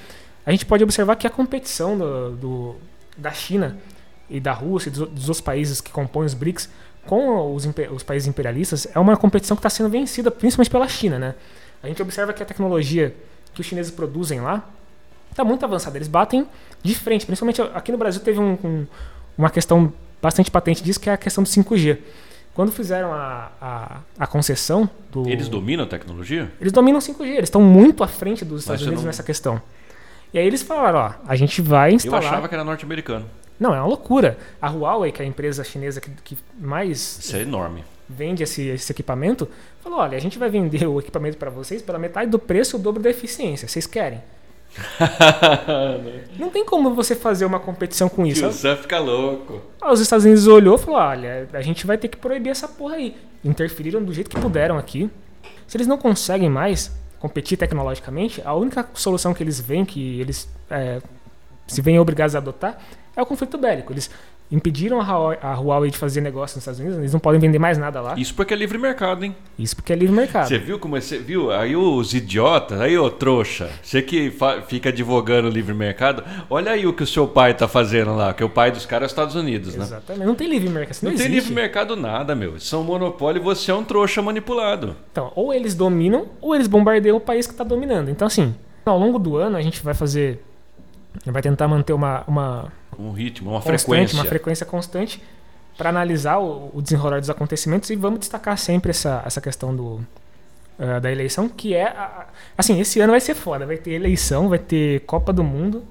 a gente pode observar que a competição do, do da China e da Rússia e dos, dos outros países que compõem os BRICS com os, os países imperialistas é uma competição que está sendo vencida principalmente pela China, né? A gente observa que a tecnologia que os chineses produzem lá está muito avançada. Eles batem de frente, principalmente aqui no Brasil teve um, um uma questão bastante patente disso, que é a questão do 5G. Quando fizeram a, a, a concessão do. Eles dominam a tecnologia? Eles dominam o 5G, eles estão muito à frente dos Estados Unidos não... nessa questão. E aí eles falaram: ó, a gente vai instalar. Eu achava que era norte-americano. Não, é uma loucura. A Huawei, que é a empresa chinesa que, que mais. Isso é enorme. Vende esse, esse equipamento, falou: olha, a gente vai vender o equipamento para vocês pela metade do preço e o dobro da eficiência. Vocês querem? não tem como você fazer uma competição com isso. O Sam fica louco. Ah, os Estados Unidos olhou e falou: olha, a gente vai ter que proibir essa porra aí. Interferiram do jeito que puderam aqui. Se eles não conseguem mais competir tecnologicamente, a única solução que eles veem, que eles é, se veem obrigados a adotar, é o conflito bélico. Eles impediram a Huawei de fazer negócio nos Estados Unidos, eles não podem vender mais nada lá. Isso porque é livre mercado, hein? Isso porque é livre mercado. Você viu como é, você viu? Aí os idiotas, aí ô trouxa, você que fica advogando livre mercado, olha aí o que o seu pai tá fazendo lá, que o pai dos caras é os Estados Unidos, né? Exatamente. Não tem livre mercado. Não, não tem livre mercado nada, meu. São monopólio e você é um trouxa manipulado. Então, ou eles dominam, ou eles bombardeiam o país que está dominando. Então, assim, ao longo do ano a gente vai fazer. Vai tentar manter uma, uma um ritmo, uma frequência. Uma frequência constante para analisar o, o, desenrolar dos acontecimentos e vamos destacar sempre essa, essa questão do, uh, da eleição, que é. Assim, esse ano vai ser foda. Vai ter eleição, vai ter Copa do Mundo.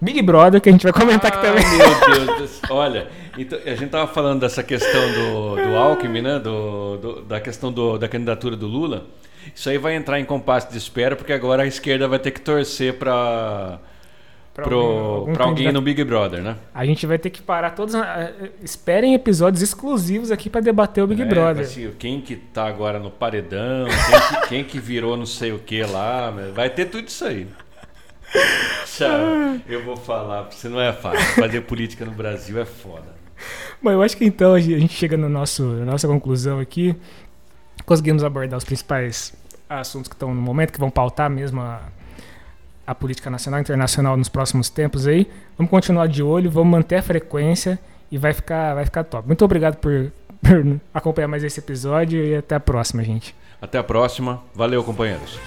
Big Brother, que a gente vai comentar ah, aqui também. Meu Deus, olha, então, a gente tava falando dessa questão do, do Alckmin, né? Do, do, da questão do, da candidatura do Lula. Isso aí vai entrar em compasso de espera, porque agora a esquerda vai ter que torcer para para alguém, alguém no Big Brother, né? A gente vai ter que parar todos. Uh, esperem episódios exclusivos aqui para debater o Big é, Brother. Assim, quem que tá agora no paredão, quem que, quem que, virou não sei o que lá, vai ter tudo isso aí. Tchau. Eu vou falar, você não é fácil. Fazer política no Brasil é foda. Bom, eu acho que então a gente chega no nosso, na nossa conclusão aqui. Conseguimos abordar os principais assuntos que estão no momento, que vão pautar mesmo a a política nacional e internacional nos próximos tempos aí. Vamos continuar de olho, vamos manter a frequência e vai ficar, vai ficar top. Muito obrigado por, por acompanhar mais esse episódio e até a próxima, gente. Até a próxima. Valeu, companheiros.